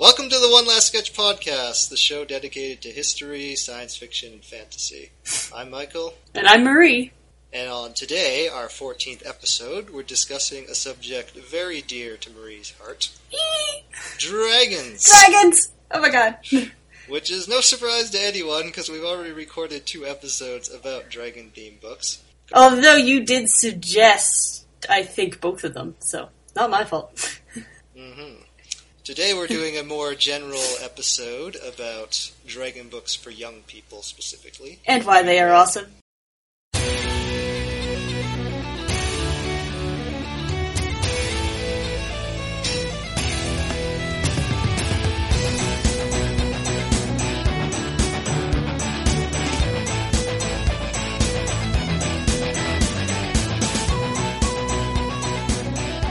Welcome to the One Last Sketch podcast, the show dedicated to history, science fiction, and fantasy. I'm Michael, And I'm Marie. and on today, our 14th episode, we're discussing a subject very dear to Marie's heart dragons! Dragons! Oh my god. Which is no surprise to anyone because we've already recorded two episodes about dragon themed books. Although you did suggest, I think, both of them, so not my fault. hmm Today we're doing a more general episode about dragon books for young people specifically. And why they are awesome.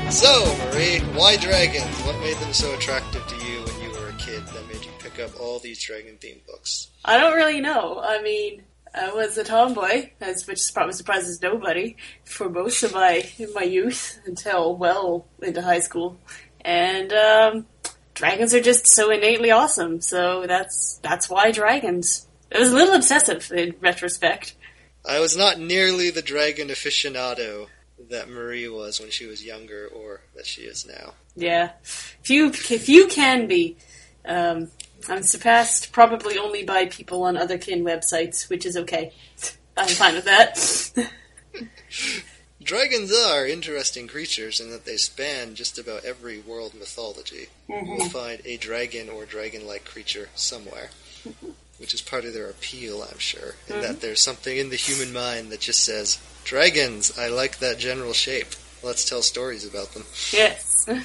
So, Marie, why dragons? What made them so attractive to you when you were a kid that made you pick up all these dragon themed books? I don't really know. I mean, I was a tomboy, as which probably surprises nobody, for most of my my youth until well into high school. And um, dragons are just so innately awesome. So that's that's why dragons. It was a little obsessive in retrospect. I was not nearly the dragon aficionado that Marie was when she was younger or that she is now. Yeah, if you if you can be, um, I'm surpassed probably only by people on Otherkin websites, which is okay. I'm fine with that. Dragons are interesting creatures in that they span just about every world mythology. You'll find a dragon or dragon like creature somewhere, which is part of their appeal, I'm sure, in that mm-hmm. there's something in the human mind that just says, Dragons, I like that general shape. Let's tell stories about them. yes.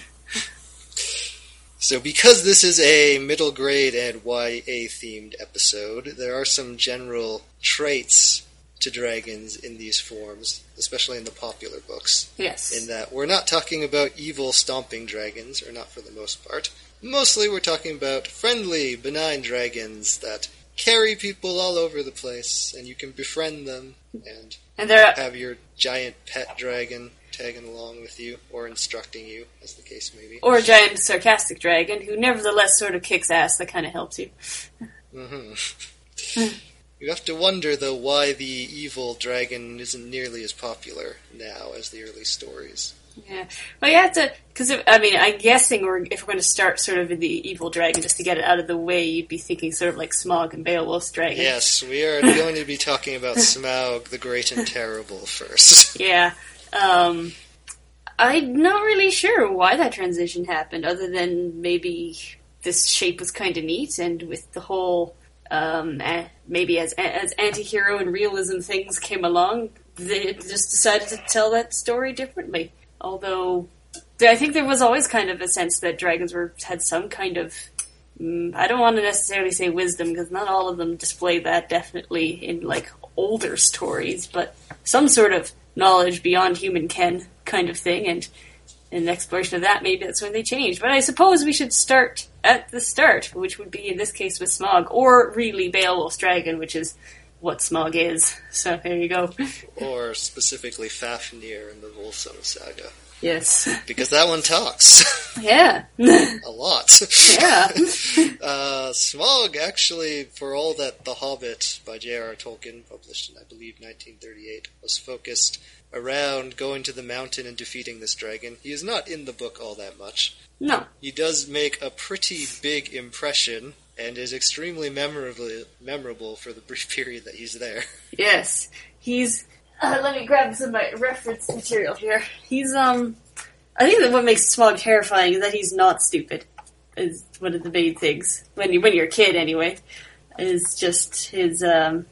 So, because this is a middle grade and YA themed episode, there are some general traits to dragons in these forms, especially in the popular books. Yes. In that we're not talking about evil stomping dragons, or not for the most part. Mostly we're talking about friendly, benign dragons that carry people all over the place, and you can befriend them and And there, have your giant pet dragon tagging along with you, or instructing you, as the case may be. or a giant sarcastic dragon who nevertheless sort of kicks ass. That kind of helps you. hmm you have to wonder, though, why the evil dragon isn't nearly as popular now as the early stories. Yeah. Well, you have to, because I mean, I'm guessing we're, if we're going to start sort of in the evil dragon, just to get it out of the way, you'd be thinking sort of like Smaug and Beowulf's dragon. Yes, we are going to be talking about Smaug the Great and Terrible first. Yeah. Um, I'm not really sure why that transition happened, other than maybe this shape was kind of neat, and with the whole um, maybe as as anti-hero and realism things came along, they just decided to tell that story differently. Although I think there was always kind of a sense that dragons were had some kind of mm, I don't want to necessarily say wisdom because not all of them display that definitely in like older stories, but some sort of knowledge beyond human ken kind of thing, and an exploration of that maybe that's when they changed. But I suppose we should start at the start, which would be in this case with Smaug, or really Beowulf's dragon, which is what Smaug is. So there you go. or specifically Fafnir in the Volsung saga. yes. Because that one talks Yeah. a lot. yeah. Uh, Smaug, actually, for all that The Hobbit by J.R.R. Tolkien, published in, I believe, 1938, was focused around going to the mountain and defeating this dragon, he is not in the book all that much. No. He does make a pretty big impression and is extremely memorable, memorable for the brief period that he's there. Yes. He's. Uh, let me grab some of my reference material here. He's, um. I think that what makes Smaug terrifying is that he's not stupid. Is one of the main things. When, you, when you're a kid, anyway. Is just his, um.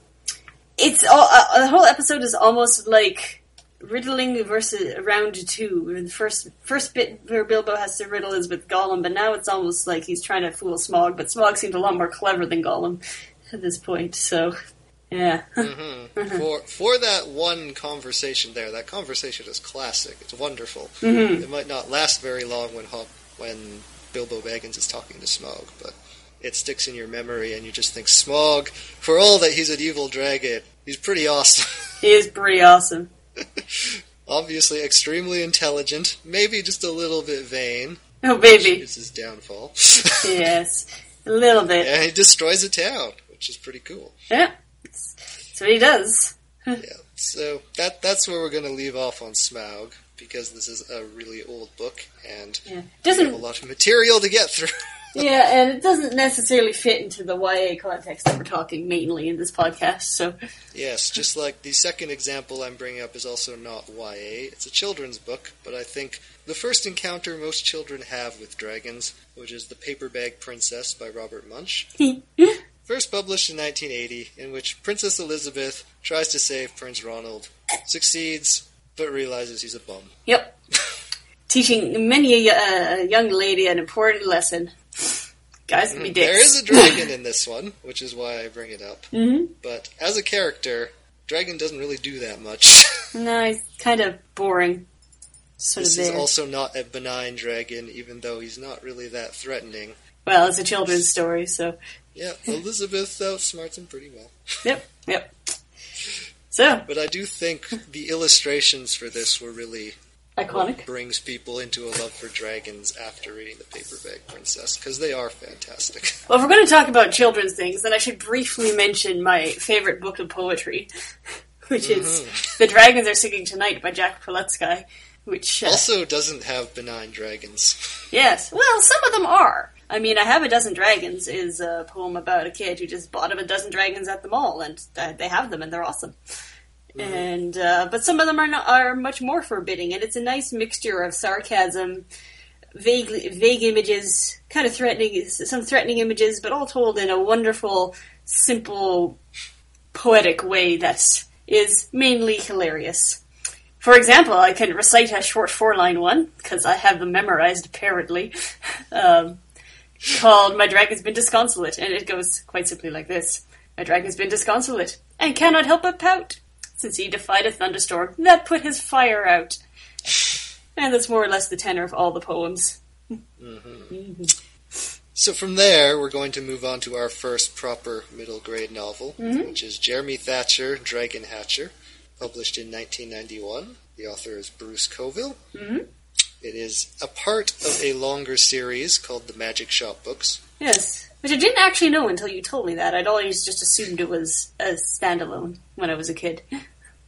It's all. Uh, the whole episode is almost like riddling versus round two. Where the first first bit where Bilbo has to riddle is with Gollum, but now it's almost like he's trying to fool Smaug. But Smaug seems a lot more clever than Gollum at this point. So, yeah. hmm For for that one conversation there, that conversation is classic. It's wonderful. Mhm. It might not last very long when Hop, when Bilbo Baggins is talking to Smaug, but it sticks in your memory, and you just think Smaug. For all that he's an evil dragon, he's pretty awesome. He is pretty awesome. Obviously, extremely intelligent, maybe just a little bit vain, Oh, baby. It's his downfall. yes, a little bit. and he destroys a town, which is pretty cool. Yeah, that's, what he does. Yeah. So that that's where we're going to leave off on Smaug because this is a really old book and Yeah, we have a lot of material to get through. Yeah, and it doesn't necessarily fit into the YA context that we're talking mainly in this podcast. So, yes, just like the second example I'm bringing up is also not YA. It's a children's book, but I think the first encounter most children have with dragons, which is The Paper Bag Princess by Robert Munsch. First published in 1980, in which Princess Elizabeth tries to save Prince Ronald, succeeds, but realizes he's a bum. yep, teaching many a uh, young lady an important lesson. Guys can be dicks. Mm, There is a dragon in this one, which is why I bring it up. hmm But as a character, dragon doesn't really do that much. No, he's kind of boring. Sort this of is also not a benign dragon, even though he's not really that threatening. Well, it's a children's story, so Yeah, Elizabeth outsmarts him pretty well. yep, yep. So But I do think the illustrations for this were really iconic. brings people into a love for dragons after reading The Paperback Princess, because they are fantastic. Well, if we're going to talk about children's things, then I should briefly mention my favorite book of poetry, which is Mm-hmm. "The Dragons Are Singing Tonight" by Jack Prelutsky. Which, uh, also doesn't have benign dragons. yes, well, some of them are. I mean, "I Have a Dozen Dragons" is a poem about a kid who just bought him a dozen dragons at the mall, and uh, they have them, and they're awesome. And uh, but some of them are not, are much more forbidding, and it's a nice mixture of sarcasm, vague vague images, kind of threatening, some threatening images, but all told in a wonderful, simple, poetic way that is mainly hilarious. For example, I can recite a short four line one because I have them memorized apparently. Um, called "My Dragon's Been Disconsolate," and it goes quite simply like this: "My dragon's been disconsolate and cannot help but pout." Since he defied a thunderstorm that put his fire out. And that's more or less the tenor of all the poems. So from there, we're going to move on to our first proper middle grade novel, which is Jeremy Thatcher, Dragon Hatcher, published in 1991. The author is Bruce Coville. Mhm. It is a part of a longer series called the Magic Shop Books. Yes. Which I didn't actually know until you told me that. I'd always just assumed it was a standalone when I was a kid.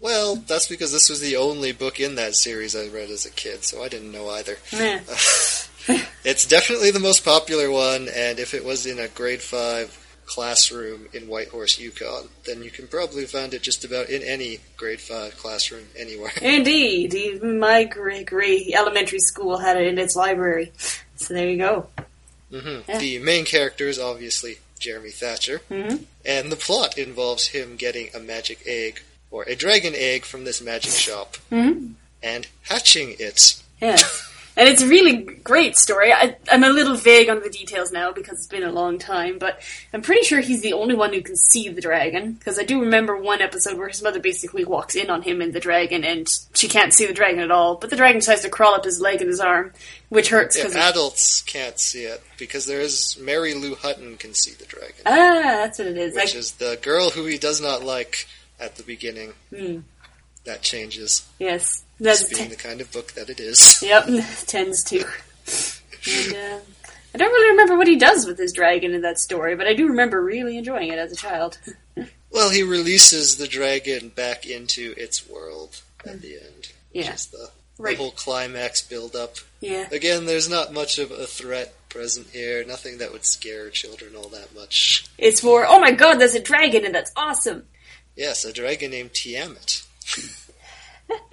Well, that's because this was the only book in that series I read as a kid, so I didn't know either. It's definitely the most popular one, and if it was in a grade 5 classroom in Whitehorse, Yukon, then you can probably find it just about in any grade 5 classroom anywhere. Indeed. Even my great, great elementary school had it in its library. So there you go. hmm Yeah. The main character is obviously Jeremy Thatcher, hmm and the plot involves him getting a magic egg, or a dragon egg from this magic shop, hmm and hatching it. Yes. And it's a really great story. I, I'm a little vague on the details now because it's been a long time, but I'm pretty sure he's the only one who can see the dragon. Because I do remember one episode where his mother basically walks in on him and the dragon, and she can't see the dragon at all. But the dragon tries to crawl up his leg and his arm, which hurts Yeah, because adults can't see it, because there is Mary Lou Hutton can see the dragon, ah, that's what it is. which I- is the girl who he does not like at the beginning. Hmm. That changes. yes, that's being the kind of book that it is. Yep, tends to. And, uh, I don't really remember what he does with his dragon in that story, but I do remember really enjoying it as a child. Well, he releases the dragon back into its world at the end. Which Yeah. is the, the Right. whole climax build up. Yeah. Again, there's not much of a threat present here. Nothing that would scare children all that much. It's more, oh my god, there's a dragon and that's awesome. Yes, a dragon named Tiamat.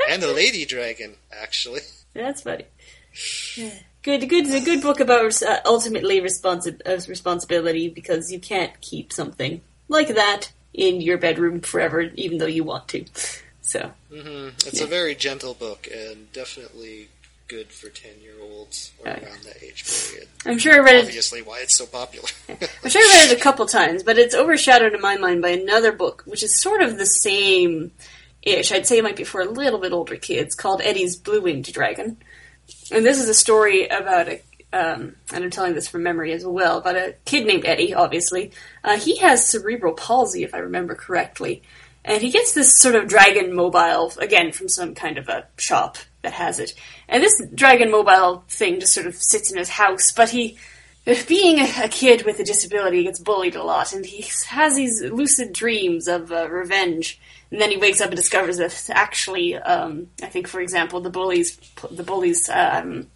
and a lady dragon, actually. That's funny. Good, good, a good book about uh, ultimately responsi- uh, responsibility because you can't keep something like that in your bedroom forever, even though you want to. So, hmm It's Yeah. a very gentle book and definitely good for 10 year olds or yeah. around that age period. I'm sure I read it Obviously, why it's so popular. I'm sure I read it a couple times, but it's overshadowed in my mind by another book, which is sort of the same ish. I'd say it might be for a little bit older kids, called Eddie's Blue Winged Dragon. And this is a story about a, um, and I'm telling this from memory as well, about a kid named Eddie, obviously. Uh, he has cerebral palsy, if I remember correctly. And he gets this sort of dragon mobile, again, from some kind of a shop that has it. And this Dragon Mobile thing just sort of sits in his house, but he, being a kid with a disability, gets bullied a lot, and he has these lucid dreams of uh, revenge. And then he wakes up and discovers that actually, um, I think, for example, the bullies, the bullies' um,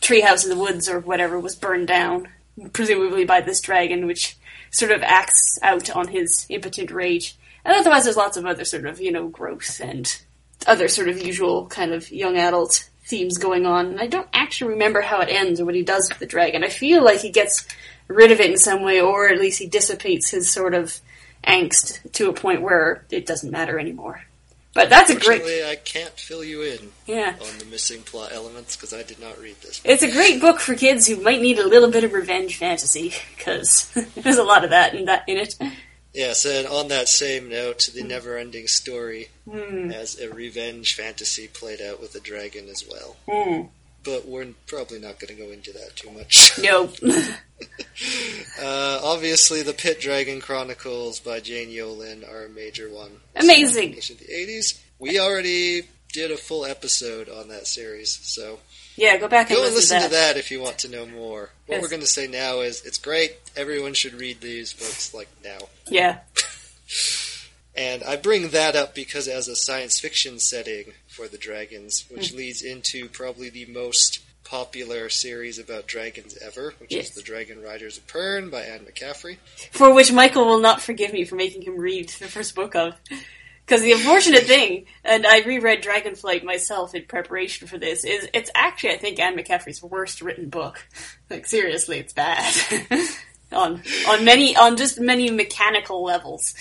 treehouse in the woods or whatever was burned down, presumably by this dragon, which sort of acts out on his impotent rage. And otherwise, there's lots of other sort of, you know, growth and other sort of usual kind of young adult themes going on. And I don't actually remember how it ends or what he does with the dragon. I feel like he gets rid of it in some way, or at least he dissipates his sort of angst to a point where it doesn't matter anymore. But that's a great. I can't fill you in. Yeah. On the missing plot elements because I did not read this. Book. It's a great book for kids who might need a little bit of revenge fantasy because there's a lot of that in that in it. Yes, and on that same note, the never-ending story mm. has a revenge fantasy played out with a dragon as well. Mm. But we're probably not going to go into that too much. Nope. uh, obviously, the Pit Dragon Chronicles by Jane Yolen are a major one. Amazing. In the 80s. We already did a full episode on that series, so yeah, go back and go listen, listen to, that. to that if you want to know more. What yes. we're going to say now is it's great. Everyone should read these books like now. Yeah. and I bring that up because as a science fiction setting for the dragons, which mm. leads into probably the most popular series about dragons ever, which yes. is The Dragon Riders of Pern by Anne McCaffrey. For which Michael will not forgive me for making him read the first book of. Because the unfortunate thing, and I reread Dragonflight myself in preparation for this, is it's actually I think Anne McCaffrey's worst written book. Like seriously, it's bad on on many on just many mechanical levels.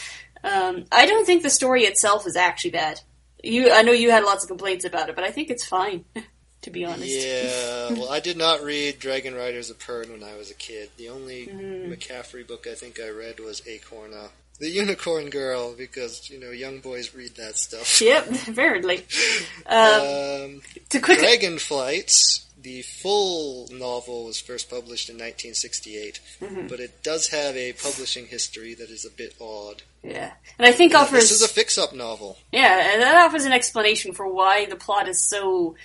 Um, I don't think the story itself is actually bad. You, I know you had lots of complaints about it, but I think it's fine. to be honest. Yeah, well, I did not read Dragon Riders of Pern when I was a kid. The only mm. McCaffrey book I think I read was Acorna the Unicorn Girl because you know young boys read that stuff. Yep, apparently. Um, um, to quick Dragonflight, the full novel was first published in 1968, mm-hmm. but it does have a publishing history that is a bit odd. Yeah, and I think offers this is a fix-up novel. Yeah, and that offers an explanation for why the plot is so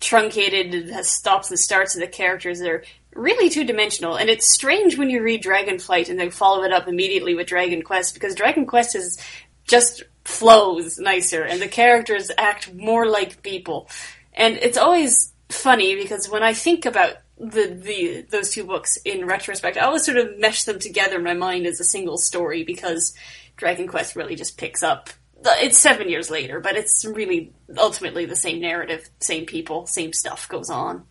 truncated, has stops and starts of the characters. They're really two dimensional, and it's strange when you read Dragonflight and then follow it up immediately with Dragon Quest because Dragon Quest is just flows nicer, and the characters act more like people, and it's always funny because when I think about the, the those two books in retrospect, I always sort of mesh them together in my mind as a single story because Dragon Quest really just picks up. It's seven years later, but it's really ultimately the same narrative, same people, same stuff goes on.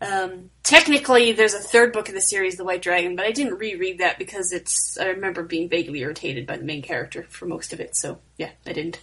Um, technically, there's a third book in the series, The White Dragon, but I didn't reread that because it's. I remember being vaguely irritated by the main character for most of it, so yeah, I didn't.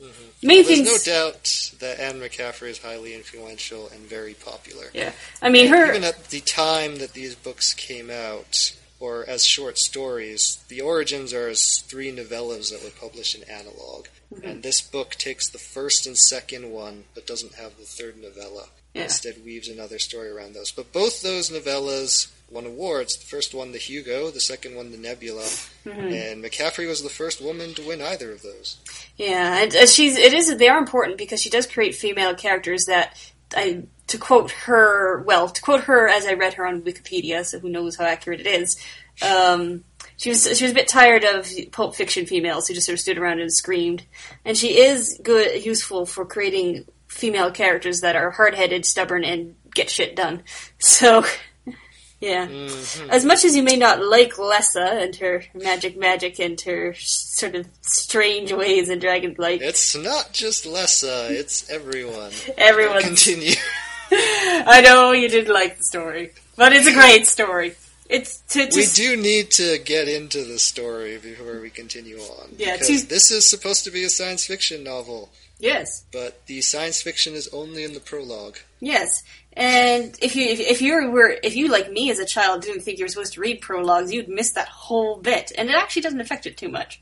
Mm-hmm. Main well, things. no doubt that Anne McCaffrey is highly influential and very popular. Yeah, I mean, and her. Even at the time that these books came out, or as short stories, the origins are as three novellas that were published in analog. Mm-hmm. And this book takes the first and second one, but doesn't have the third novella yeah. instead weaves another story around those. But both those novellas won awards. The first one, the Hugo. The second one, the Nebula. Mm-hmm. And McCaffrey was the first woman to win either of those. Yeah, and uh, she's it is they are important because she does create female characters that I to quote her well to quote her as I read her on Wikipedia. So who knows how accurate it is. Um, she was she was a bit tired of pulp fiction females who just sort of stood around and screamed, and she is good useful for creating female characters that are hard headed, stubborn, and get shit done. So, yeah. Mm-hmm. As much as you may not like Lessa and her magic magic and her sort of strange ways in Dragonflight. It's not just Lessa, it's everyone. Everyone. Continue. I know you didn't like the story, but it's a great story. It's to, we do need to get into the story before we continue on. Yeah, because to, this is supposed to be a science fiction novel. Yes. But the science fiction is only in the prologue. Yes. And if you if, if you were if you like me as a child didn't think you were supposed to read prologues, you'd miss that whole bit, and it actually doesn't affect it too much.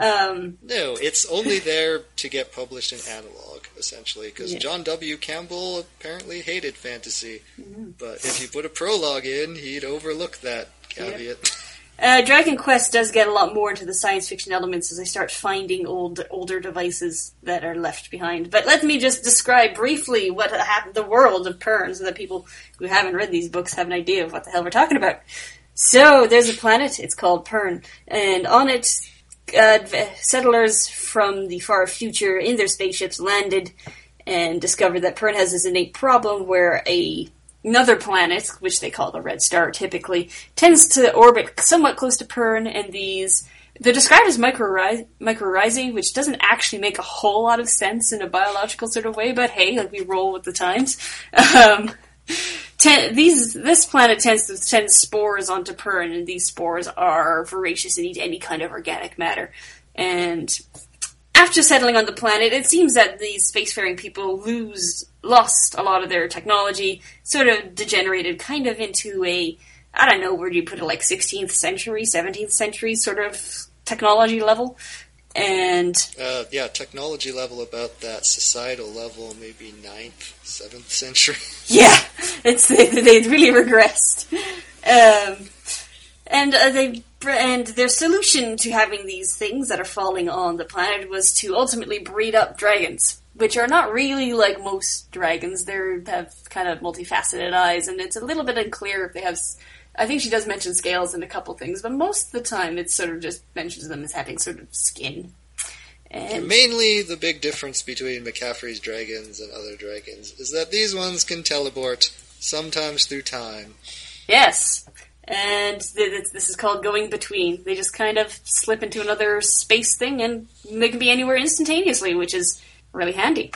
Um, no, it's only there to get published in analog, essentially, because yeah. John W. Campbell apparently hated fantasy. Mm-hmm. But if you put a prologue in, he'd overlook that caveat. Uh, Dragon Quest does get a lot more into the science fiction elements as I start finding old older devices that are left behind. But let me just describe briefly what happened, the world of Pern, so that people who haven't read these books have an idea of what the hell we're talking about. So there's a planet. It's called Pern, and on it, uh, settlers from the far future in their spaceships landed and discovered that Pern has this innate problem where a another planet, which they call the red star typically, tends to orbit somewhat close to Pern, and these they're described as mycorrhizae, which doesn't actually make a whole lot of sense in a biological sort of way, but hey, like we roll with the times. Um, ten, these this planet tends to send spores onto Pern, and these spores are voracious and eat any kind of organic matter. And after settling on the planet, it seems that these spacefaring people lose lost a lot of their technology, sort of degenerated kind of into a I don't know where do you put it like 16th century, 17th century sort of technology level. And uh, yeah, technology level about that societal level, maybe 9th, 7th century. Yeah, it's they, they really regressed. Um, and uh, they and their solution to having these things that are falling on the planet was to ultimately breed up dragons, which are not really like most dragons. They have kind of multifaceted eyes, and it's a little bit unclear if they have. I think she does mention scales and a couple things, but most of the time it sort of just mentions them as having sort of skin. And Mainly, the big difference between McCaffrey's dragons and other dragons is that these ones can teleport, sometimes through time. Yes, and this is called going between. They just kind of slip into another space thing, and they can be anywhere instantaneously, which is really handy.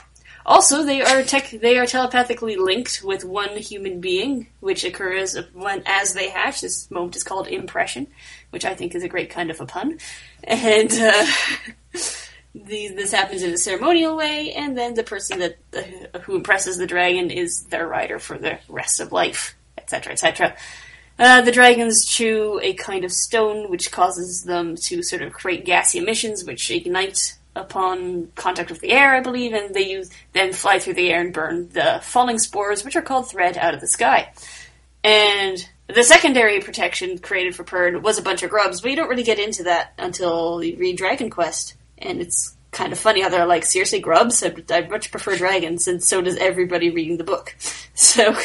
Also, they are tech, they are telepathically linked with one human being, which occurs when as they hatch. This moment is called impression, which I think is a great kind of a pun. And uh, this happens in a ceremonial way, and then the person that uh, who impresses the dragon is their rider for the rest of life, etc., etc. Uh, the dragons chew a kind of stone which causes them to sort of create gassy emissions which ignite upon contact with the air, I believe, and they use then fly through the air and burn the falling spores, which are called thread, out of the sky. And the secondary protection created for Pern was a bunch of grubs, but you don't really get into that until you read Dragon Quest. And it's kind of funny how they're like, seriously, grubs? I'd, I'd much prefer dragons, and so does everybody reading the book. So,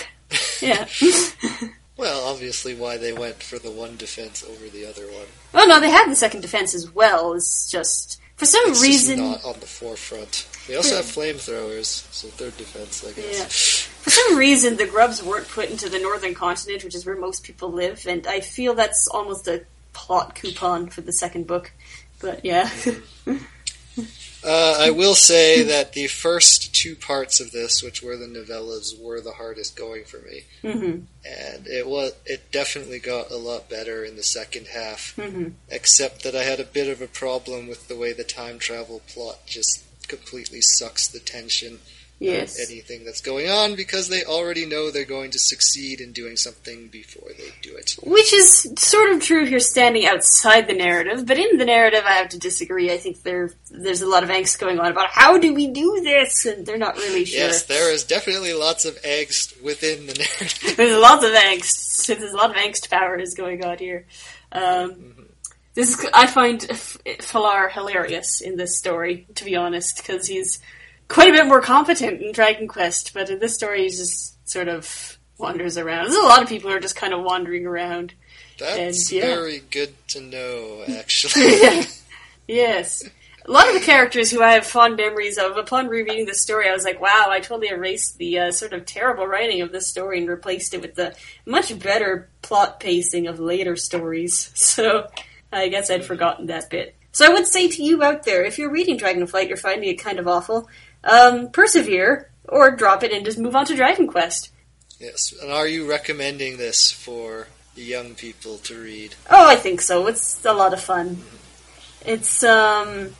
yeah. Well, obviously, why they went for the one defense over the other one. Well, no, they had the second defense as well. It's just for some it's reason not on the forefront. They also have flamethrowers, so third defense, I guess. Yeah. For some reason, the grubs weren't put into the northern continent, which is where most people live, and I feel that's almost a plot coupon for the second book. But yeah. Mm-hmm. Uh, I will say that the first two parts of this, which were the novellas, were the hardest going for me, mm-hmm. and it was it definitely got a lot better in the second half. Mm-hmm. Except that I had a bit of a problem with the way the time travel plot just completely sucks the tension yes. anything that's going on because they already know they're going to succeed in doing something before they do it. Which is sort of true if you're standing outside the narrative, but in the narrative, I have to disagree. I think there there's a lot of angst going on about how do we do this, and they're not really sure. Yes, there is definitely lots of angst within the narrative. there's lots of angst. There's a lot of angst powers going on here. Um, mm-hmm. This is, I find F'lar hilarious in this story, to be honest, because he's quite a bit more competent in Dragon Quest, but in this story, he just sort of wanders around. There's a lot of people who are just kind of wandering around. That's and, yeah. very good to know, actually. yeah. Yes. A lot of the characters who I have fond memories of, upon rereading the story, I was like, wow, I totally erased the uh, sort of terrible writing of this story and replaced it with the much better plot pacing of later stories. So I guess I'd forgotten that bit. So I would say to you out there, if you're reading Dragonflight, you're finding it kind of awful, um, persevere or drop it and just move on to Dragon Quest. Yes, and are you recommending this for the young people to read? Oh, I think so. It's a lot of fun. It's um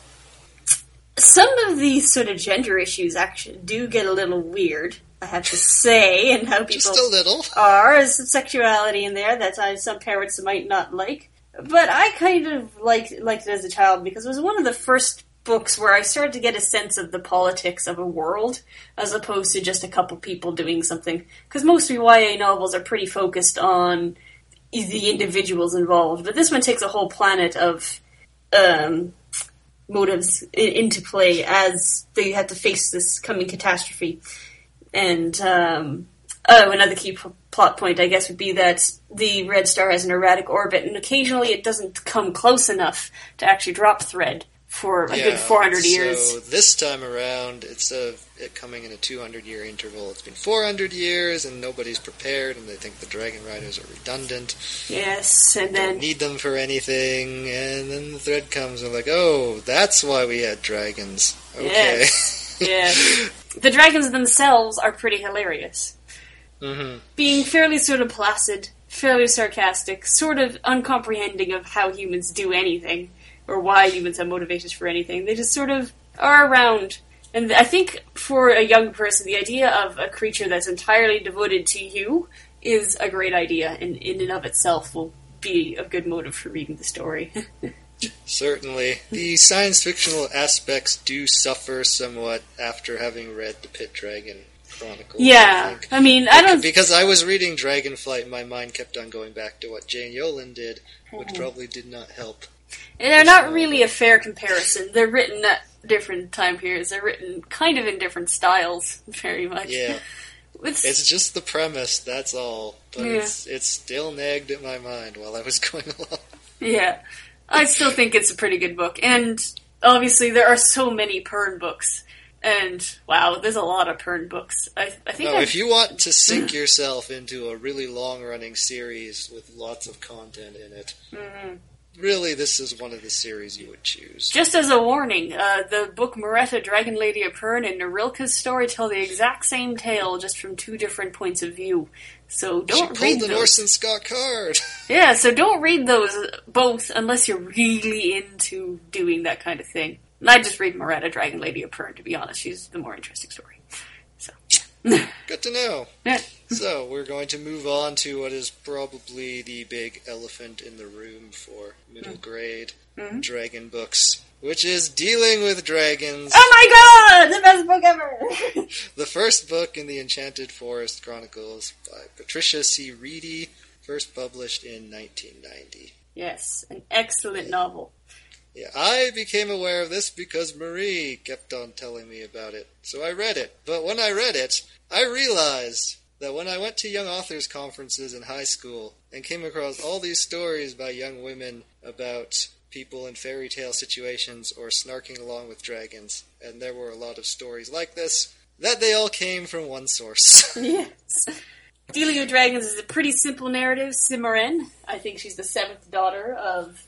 some of these sort of gender issues actually do get a little weird. I have to say, and how people Just a little. are. There's some sexuality in there that some parents might not like. But I kind of liked liked it as a child because it was one of the first books where I started to get a sense of the politics of a world as opposed to just a couple people doing something. Because most YA novels are pretty focused on the individuals involved. But this one takes a whole planet of um, motives into play as they have to face this coming catastrophe. And um, oh, another key p- plot point, I guess, would be that the red star has an erratic orbit, and occasionally it doesn't come close enough to actually drop thread for a Yeah, good 400 so years. this time around, instead of it coming in a 200 year interval, it's been 400 years, and nobody's prepared, and they think the Dragon Riders are redundant. Yes, and Don't then need them for anything, and then the thread comes and like, oh, that's why we had dragons. Okay. Yes. yeah, the dragons themselves are pretty hilarious. hmm being fairly sort of placid, fairly sarcastic, sort of uncomprehending of how humans do anything or why humans have motivations for anything. They just sort of are around. And I think for a young person, the idea of a creature that's entirely devoted to you is a great idea, and in and of itself will be a good motive for reading the story. Certainly. The science fictional aspects do suffer somewhat after having read the Pit Dragon Chronicles. Yeah, think. I mean, I don't. Because I was reading Dragonflight, and my mind kept on going back to what Jane Yolen did, which Mm-hmm. probably did not help. And they're not really a fair comparison. They're written at different time periods. They're written kind of in different styles, very much. Yeah, It's, it's just the premise. That's all. But Yeah. it's it's still nagged at my mind while I was going along. yeah. I still think it's a pretty good book. And obviously, there are so many Pern books. And wow, there's a lot of Pern books. I, I think No, I've- if you want to sink yourself into a really long running series with lots of content in it, Mhm. Really, this is one of the series you would choose. Just as a warning, uh, the book Moreta, Dragon Lady of Pern, and Nerilka's story tell the exact same tale, just from two different points of view. So don't read pulled an those. Orson Scott Card. Yeah, so don't read those both unless you're really into doing that kind of thing. And I just read Moreta, Dragon Lady of Pern, to be honest. She's the more interesting story. So, Good to know. yeah. So, we're going to move on to what is probably the big elephant in the room for middle grade Mhm. dragon books, which is Dealing with Dragons, Oh my god! The best book ever! the first book in the Enchanted Forest Chronicles by Patricia C. Wrede, first published in 1990. yes, an excellent novel. Yeah, I became aware of this because Marie kept on telling me about it, so I read it. But when I read it, I realized that when I went to young authors conferences in high school and came across all these stories by young women about people in fairy tale situations or snarking along with dragons, and there were a lot of stories like this, that they all came from one source. yes. Dealing with Dragons is a pretty simple narrative. Cimorene, I think she's the seventh daughter of.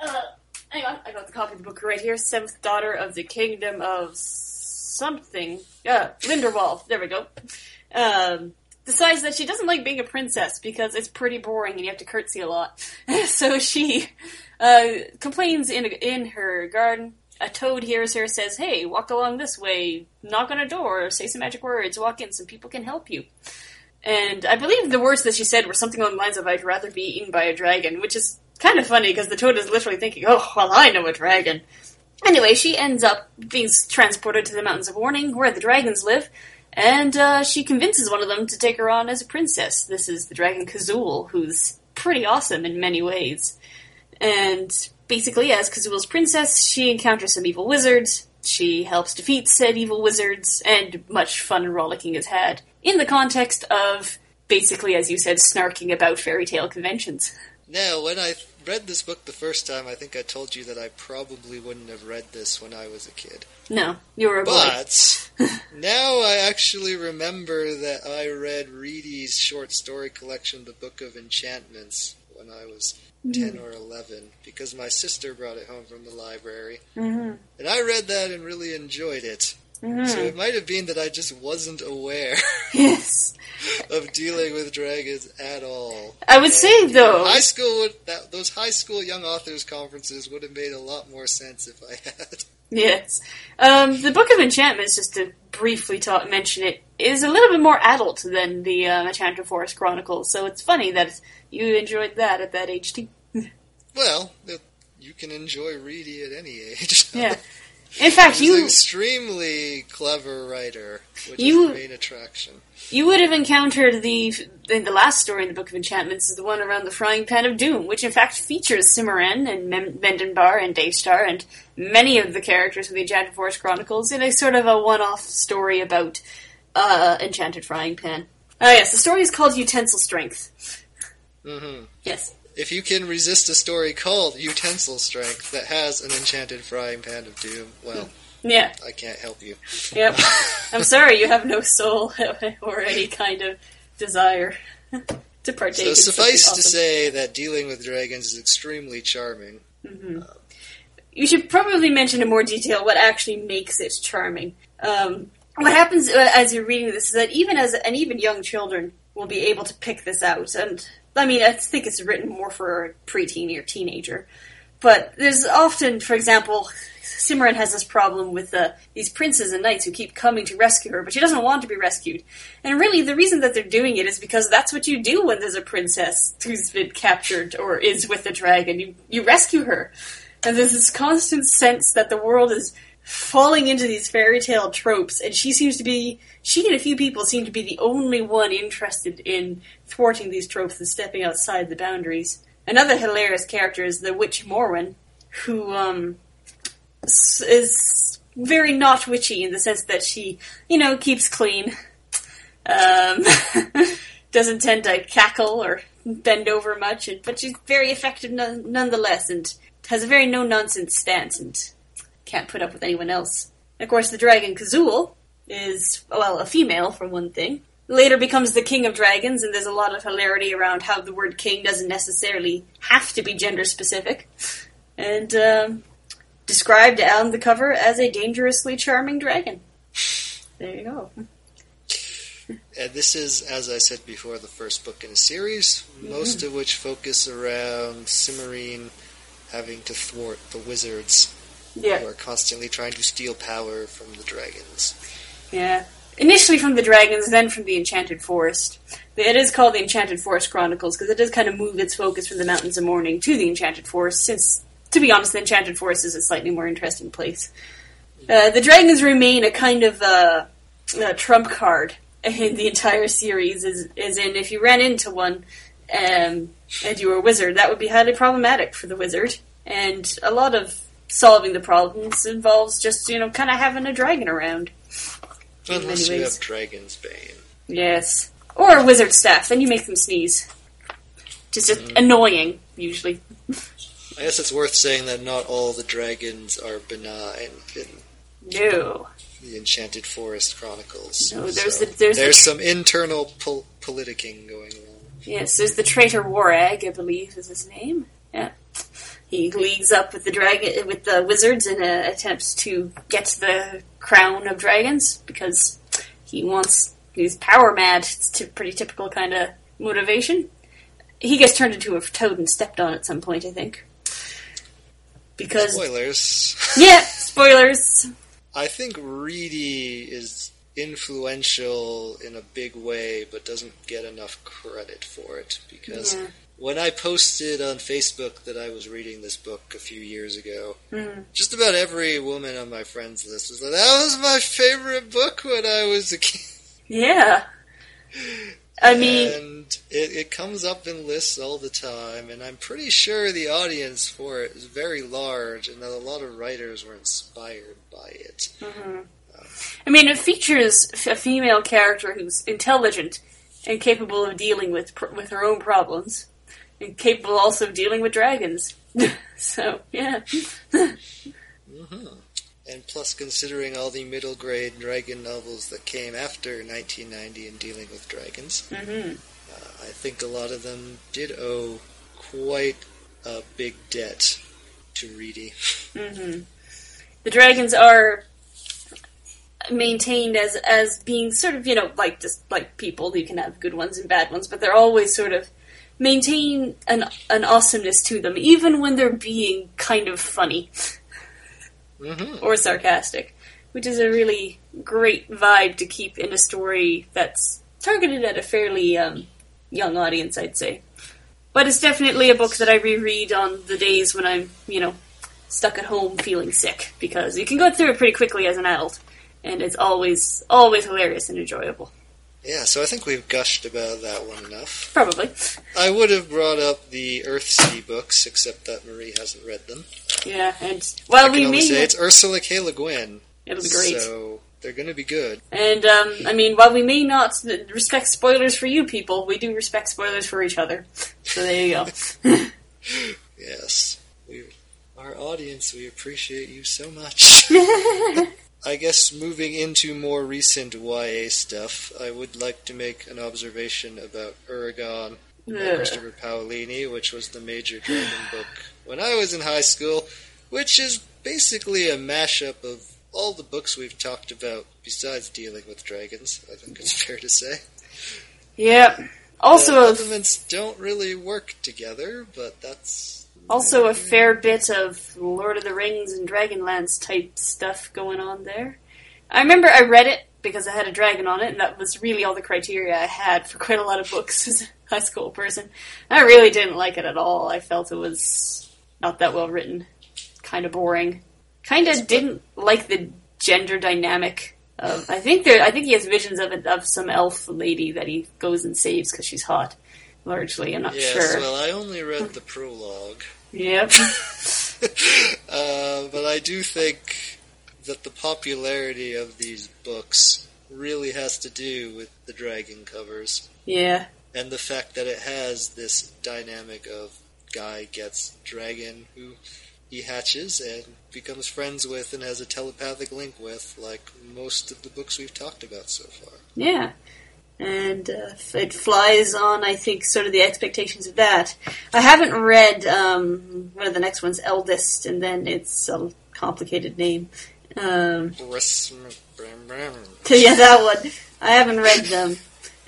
Uh, hang on, I got the copy of the book right here. Seventh daughter of the kingdom of something. Uh, Linderwall. There we go. Um, decides that she doesn't like being a princess because it's pretty boring and you have to curtsy a lot. so she uh, complains in in her garden. A toad hears her, says, "Hey, walk along this way. Knock on a door. Say some magic words. Walk in. Some people can help you." And I believe the words that she said were something along the lines of, I'd rather be eaten by a dragon, which is kind of funny because the toad is literally thinking, oh, well, I know a dragon. Anyway, she ends up being transported to the Mountains of Morning, where the dragons live, and uh, she convinces one of them to take her on as a princess. This is the dragon Kazul, who's pretty awesome in many ways. And basically, as Kazul's princess, she encounters some evil wizards. She helps defeat said evil wizards, and much fun and rollicking is had in the context of basically, as you said, snarking about fairy tale conventions. Now, when I read this book the first time, I think I told you that I probably wouldn't have read this when I was a kid. No, you're a boy. But now I actually remember that I read Wrede's short story collection, The Book of Enchantments, when I was Mm-hmm. 10 or 11, because my sister brought it home from the library. hmm And I read that and really enjoyed it. Hmm So it might have been that I just wasn't aware Yes. of dealing with dragons at all. I would say, though. High school would, that, those high school young authors conferences would have made a lot more sense if I had. Yes. Um, the Book of Enchantments, just to briefly talk, mention it, is a little bit more adult than the Enchanted Forest Chronicles, so it's funny that you enjoyed that at that age, too. Well, you can enjoy Wrede at any age. Yeah. In fact, you extremely clever writer, which You- is the main attraction. you would have encountered the in the last story in the Book of Enchantments is the one around the frying pan of doom, which in fact features Cimorene and Mem- Mendanbar and Daystar and many of the characters of the Enchanted Forest Chronicles in a sort of a one-off story about uh, Enchanted Frying Pan. Ah, yes, the story is called Utensil Strength. hmm Yes. If you can resist a story called Utensil Strength that has an enchanted frying pan of doom, well, Yeah. I can't help you. Yep. I'm sorry, you have no soul or any kind of desire to partake. So suffice to say that dealing with dragons is extremely charming. you should probably mention in more detail what actually makes it charming. Um, what happens uh, as you're reading this is that even as and even young children will be able to pick this out. And I mean, I think it's written more for a preteen or teenager. But there's often, for example, Cimorene has this problem with uh, these princes and knights who keep coming to rescue her, but she doesn't want to be rescued. And really, the reason that they're doing it is because that's what you do when there's a princess who's been captured or is with a dragon. You you rescue her, and there's this constant sense that the world is falling into these fairy tale tropes, and she seems to be she and a few people seem to be the only one interested in thwarting these tropes and stepping outside the boundaries. Another hilarious character is the witch Morwen, who um, is very not witchy in the sense that she, you know, keeps clean, um, doesn't tend to cackle or bend over much, but she's very effective none, nonetheless, and has a very no nonsense stance, and can't put up with anyone else. Of course, the dragon Kazul is well a female for one thing. Later becomes the king of dragons, and there's a lot of hilarity around how the word king doesn't necessarily have to be gender specific, and um, described on the cover as a dangerously charming dragon. There you go. And this is, as I said before, the first book in a series, most of which focus around Cimorene having to thwart the wizards Yeah. who are constantly trying to steal power from the dragons. Yeah. Initially from the dragons, then from the Enchanted Forest. It is called the Enchanted Forest Chronicles because it does kind of move its focus from the Mountains of Morning to the Enchanted Forest, since, to be honest, the Enchanted Forest is a slightly more interesting place. Uh, the dragons remain a kind of uh, a trump card in the entire series, as, as in if you ran into one um, and you were a wizard, that would be highly problematic for the wizard. And a lot of solving the problems involves just, you know, kind of having a dragon around. Unless you have Dragon's Bane. Yes. Or a wizard staff, then you make them sneeze. Just, just annoying, usually. I guess it's worth saying that not all the dragons are benign in No. the Enchanted Forest Chronicles. No, there's So the- there's the- there's some internal pol- politicking going on. Yes, there's the traitor Woraug, I believe is his name. Yeah. He leagues up with the dragon with the wizards and uh, attempts to get the crown of dragons because he wants he's power mad. It's t- pretty typical kind of motivation. He gets turned into a toad and stepped on at some point, I think. Because Spoilers. yeah, spoilers. I think Wrede is influential in a big way, but doesn't get enough credit for it because Yeah. When I posted on Facebook that I was reading this book a few years ago, Mhm. just about every woman on my friends list was like, "That was my favorite book when I was a kid." Yeah. I mean, and it, it comes up in lists all the time, and I'm pretty sure the audience for it is very large, and that a lot of writers were inspired by it. I mean, it features a female character who's intelligent and capable of dealing with pr- with her own problems, capable also of dealing with dragons. so, yeah, hmm And plus, considering all the middle grade dragon novels that came after 1990 in dealing with dragons, hmm uh, I think a lot of them did owe quite a big debt to Wrede. hmm the dragons are maintained as as being sort of you know like just like people. You can have good ones and bad ones, but they're always sort of maintain an an awesomeness to them, even when they're being kind of funny. hmm or sarcastic, which is a really great vibe to keep in a story that's targeted at a fairly um, young audience, I'd say. But it's definitely a book that I reread on the days when I'm, you know, stuck at home feeling sick because you can go through it pretty quickly as an adult, and it's always always hilarious and enjoyable. Yeah, so I think we've gushed about that one enough. Probably. I would have brought up the Earthsea books, except that Marie hasn't read them. Yeah, and well, I we may say it's Ursula K. Le Guin. it'll be great. So they're going to be good. And um, I mean, while we may not respect spoilers for you people, we do respect spoilers for each other. So there you go. Yes, we, our audience, we appreciate you so much. I guess moving into more recent YA stuff, I would like to make an observation about Eragon by. Christopher Paolini, which was the major dragon book when I was in high school, which is basically a mashup of all the books we've talked about besides dealing with dragons, I think it's fair to say. yep. Also, a, elements don't really work together, but that's also a fair bit of Lord of the Rings and Dragonlance type stuff going on there. I remember I read it because I had a dragon on it, and that was really all the criteria I had for quite a lot of books as a high school person. I really didn't like it at all. I felt it was not that well written, kind of boring. Kind of didn't like the gender dynamic. Of, I think there. I think he has visions of it, of some elf lady that he goes and saves because she's hot. Largely, I'm not yes. sure. Well, I only read the prologue, Yep. uh, but I do think that the popularity of these books really has to do with the dragon covers yeah. and the fact that it has this dynamic of guy gets dragon who he hatches and becomes friends with and has a telepathic link with, like most of the books we've talked about so far. Yeah. And uh, it flies on, I think, sort of the expectations of that. I haven't read um, one of the next ones, Eldest, and then it's a complicated name. Um, yeah, that one. I haven't read them.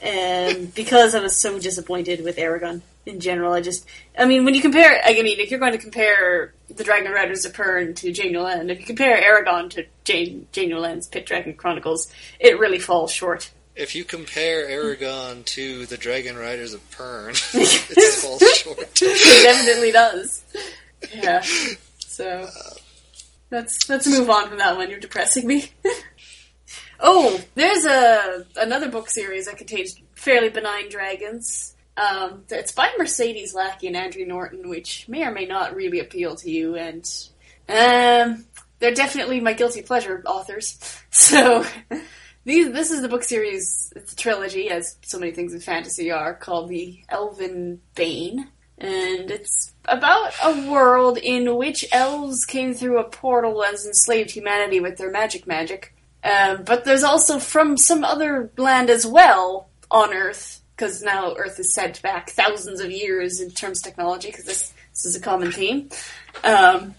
And because I was so disappointed with Eragon in general, I just, I mean, when you compare, I mean, if you're going to compare the Dragon Riders of Pern to Jane Yolen, if you compare Eragon to Jane, Jane Pit Dragon Chronicles, it really falls short. If you compare Eragon to the Dragon Riders of Pern, it falls short. it definitely does. Yeah. So let's let's move on from that one. You're depressing me. oh, there's a another book series that contains fairly benign dragons. Um, it's by Mercedes Lackey and Andre Norton, which may or may not really appeal to you, and um, they're definitely my guilty pleasure authors. So. These, this is the book series, it's a trilogy, as so many things in fantasy are, called the Elven Bane. And it's about a world in which elves came through a portal and enslaved humanity with their magic magic. Um, but there's also from some other land as well on Earth, because now Earth is set back thousands of years in terms of technology, because this, this is a common theme. Um,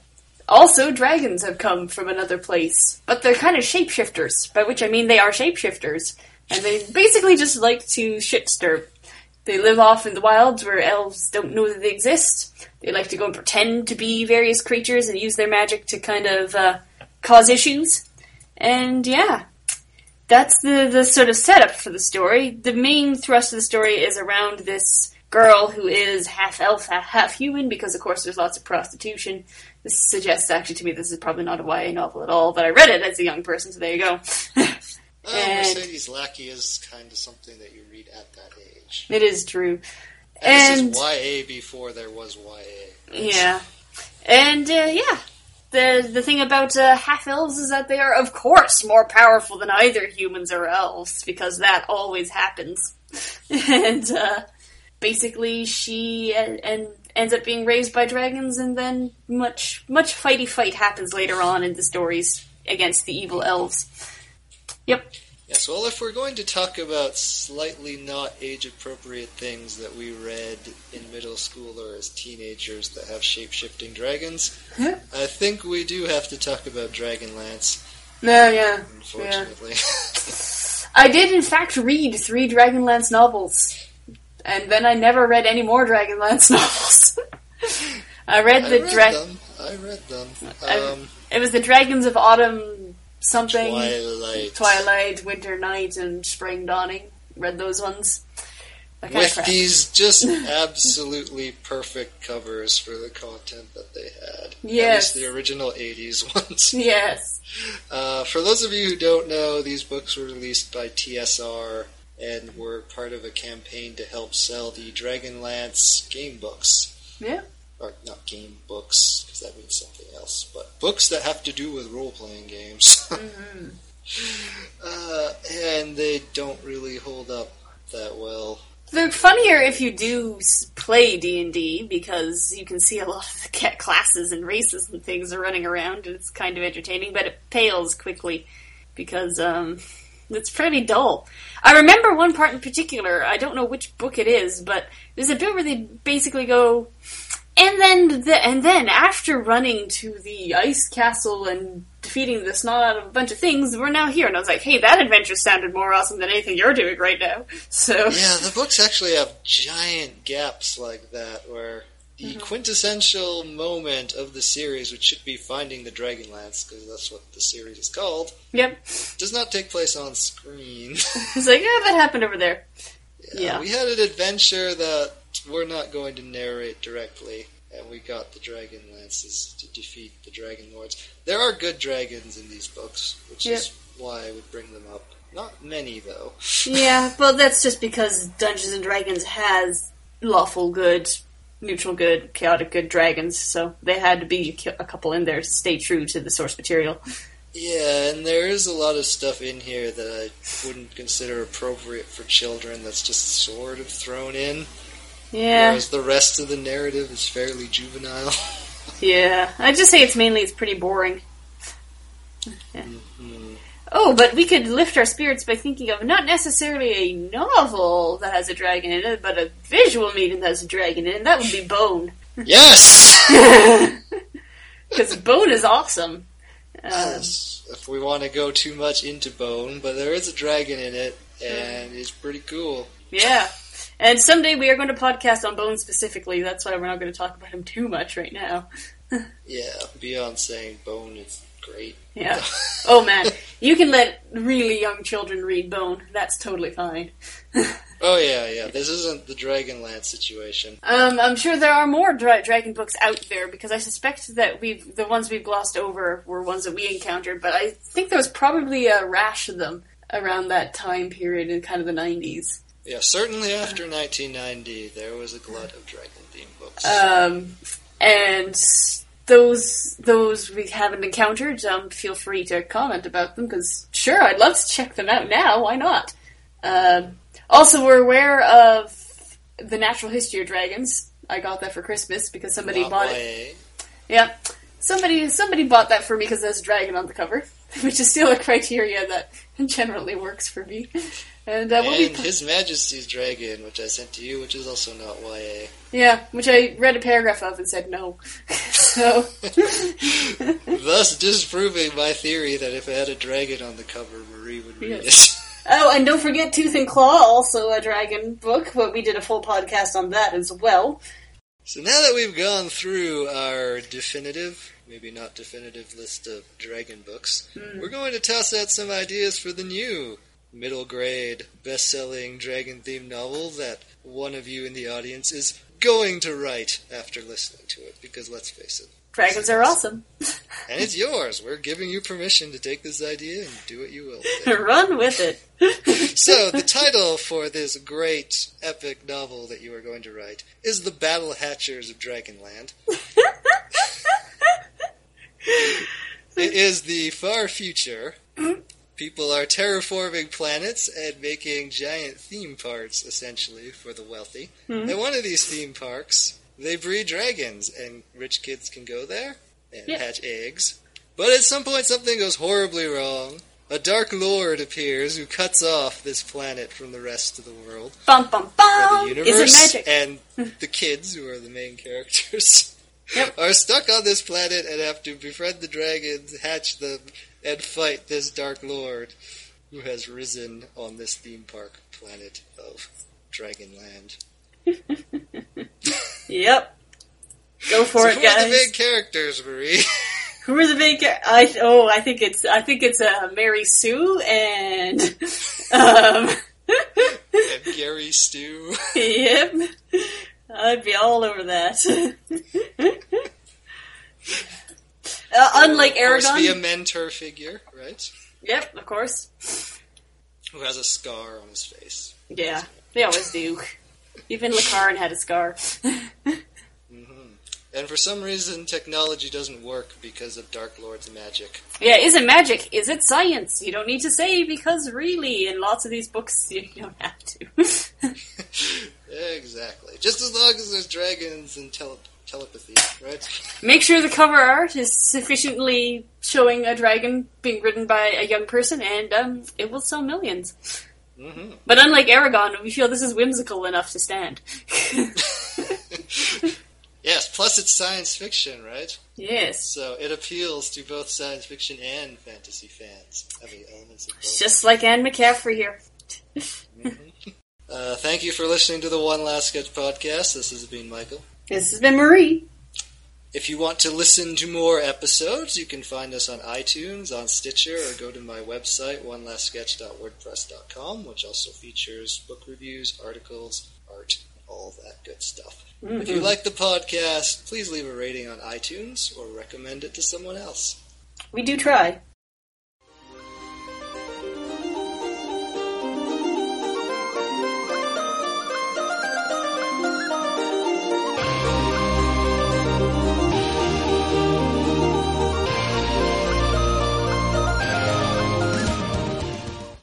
also, dragons have come from another place, but they're kind of shapeshifters, by which I mean they are shapeshifters, and they basically just like to shitstir. They live off in the wilds where elves don't know that they exist. They like to go and pretend to be various creatures and use their magic to kind of uh, cause issues. And yeah, that's the, the sort of setup for the story. The main thrust of the story is around this girl who is half elf, half human, because of course there's lots of prostitution. This suggests actually to me this is probably not a YA novel at all, but I read it as a young person, so there you go. And- Mercedes Lackey is kind of something that you read at that age. it is true. And And this is YA before there was YA. yeah, and uh, yeah, the the thing about uh, half elves is that they are, of course, more powerful than either humans or elves because that always happens. and uh, basically, she and, and ends up being raised by dragons, and then much much fighty fight happens later on in the stories against the evil elves. Yep. Yes, well, if we're going to talk about slightly not age appropriate things that we read in middle school or as teenagers that have shape shifting dragons, Huh? I think we do have to talk about Dragonlance, No, yeah. unfortunately. I did, in fact, read three Dragonlance novels, and then I never read any more Dragonlance novels. I read I the them. I read them. I- Um, It was the Dragons of Autumn something, Twilight. Twilight, Winter Night, and Spring Dawning. Read those ones. That kind of with these just absolutely perfect covers for the content that they had. At Yes. least the original 80s ones. Yes. Uh, for those of you who don't know, these books were released by TSR and were part of a campaign to help sell the Dragonlance game books. Yeah. Or not game books, because that means something else, but books that have to do with role playing games. hmm uh, and they don't really hold up that well. They're funnier if you do play D and D because you can see a lot of the classes and races and things are running around, and it's kind of entertaining. But it pales quickly because um, it's pretty dull. I remember one part in particular. I don't know which book it is, but there's a bit where they basically go, and then the, and then after running to the ice castle and defeating the snot out of a bunch of things, we're now here. And I was like, hey, that adventure sounded more awesome than anything you're doing right now. So Yeah, the books actually have giant gaps like that where the Mm-hmm. quintessential moment of the series, which should be finding the Dragonlance, because that's what the series is called, Yep. does not take place on screen. It's like, yeah, that happened over there. Yeah. We had an adventure that we're not going to narrate directly, and we got the Dragonlances to defeat the Dragon Lords. There are good dragons in these books, which Yep. is why I would bring them up. Not many, though. Yeah, well, that's just because Dungeons and Dragons has lawful good, neutral good, chaotic good dragons, so they had to be a couple in there to stay true to the source material. Yeah, and there is a lot of stuff in here that I wouldn't consider appropriate for children that's just sort of thrown in. Yeah, Whereas the rest of the narrative is fairly juvenile. yeah. I'd just say it's mainly it's pretty boring. Mhm. Oh, but we could lift our spirits by thinking of not necessarily a novel that has a dragon in it, but a visual medium that has a dragon in it. That would be Bone. Yes! Because Bone is awesome. Um, Yes, if we want to go too much into Bone, but there is a dragon in it, and it's pretty cool. Yeah. And someday we are going to podcast on Bone specifically. That's why we're not going to talk about him too much right now. Yeah, beyond saying Bone is great. Yeah. Oh man, you can let really young children read Bone. That's totally fine. oh yeah, yeah. This isn't the Dragonlance situation. Um, I'm sure there are more dra- dragon books out there because I suspect that we've the ones we've glossed over were ones that we encountered, but I think there was probably a rash of them around that time period in kind of the 90s. Yeah, certainly after 1990, there was a glut of dragon themed books. Um, and those those we haven't encountered, um, feel free to comment about them because sure, I'd love to check them out now. Why not? Um, also, we're aware of the natural history of dragons. I got that for Christmas because somebody Not bought it. Yeah, somebody somebody bought that for me because there's a dragon on the cover, which is still a criteria that generally works for me. And uh, we'll His Majesty's Dragon, which I sent to you, which is also not YA. yeah, which I read a paragraph of and said no. so Thus disproving my theory that if it had a dragon on the cover, Marie would read it. Oh, and don't forget Tooth and Claw, also a dragon book, but we did a full podcast on that as well. So now that we've gone through our definitive, maybe not definitive list of dragon books, Hmm. we're going to toss out some ideas for the new middle grade best-selling dragon themed novel that one of you in the audience is going to write after listening to it because let's face it Dragons are awesome. and it's yours we're giving you permission to take this idea and do what you will. Run with it. so the title for this great epic novel that you are going to write is the battle hatchers of dragonland it is the far future mm-hmm. People are terraforming planets and making giant theme parks essentially for the wealthy Mhm. and one of these theme parks they breed dragons and rich kids can go there and Yeah. hatch eggs but at some point something goes horribly wrong a dark lord appears who cuts off this planet from the rest of the world Bum bum bum. the Is universe, it magic? and the kids, who are the main characters, Yep. are stuck on this planet and have to befriend the dragons, hatch them, and fight this dark lord who has risen on this theme park planet of Dragonland. Yep. Go for so it, who are the guys. main characters, Marie? Who are the big? I oh, I think it's I think it's uh, Mary Sue and um. and Gary Stew. yep. I'd be all over that. Uh, unlike Eragon. be a mentor figure, right? Yep, of course. Who has a scar on his face. Yeah, they always do. Even Lakaran had a scar. And for some reason, technology doesn't work because of Dark Lord's magic. yeah, is it magic? Is it science? You don't need to say because really, in lots of these books, you don't have to. exactly. Just as long as there's dragons and tele- telepathy, right? Make sure the cover art is sufficiently showing a dragon being ridden by a young person, and um, it will sell millions. hmm But unlike Eragon, we feel this is whimsical enough to stand. yes, plus it's science fiction, right? yes. So it appeals to both science fiction and fantasy fans, having elements of both. Just like Anne McCaffrey here. Uh, thank you for listening to the One Last Sketch podcast. This has been Michael. This has been Marie. If you want to listen to more episodes, you can find us on iTunes, on Stitcher, or go to my website, onelastsketch.wordpress.com, which also features book reviews, articles, art, all that good stuff. If you mm-hmm. like the podcast, please leave a rating on iTunes or recommend it to someone else. We do try.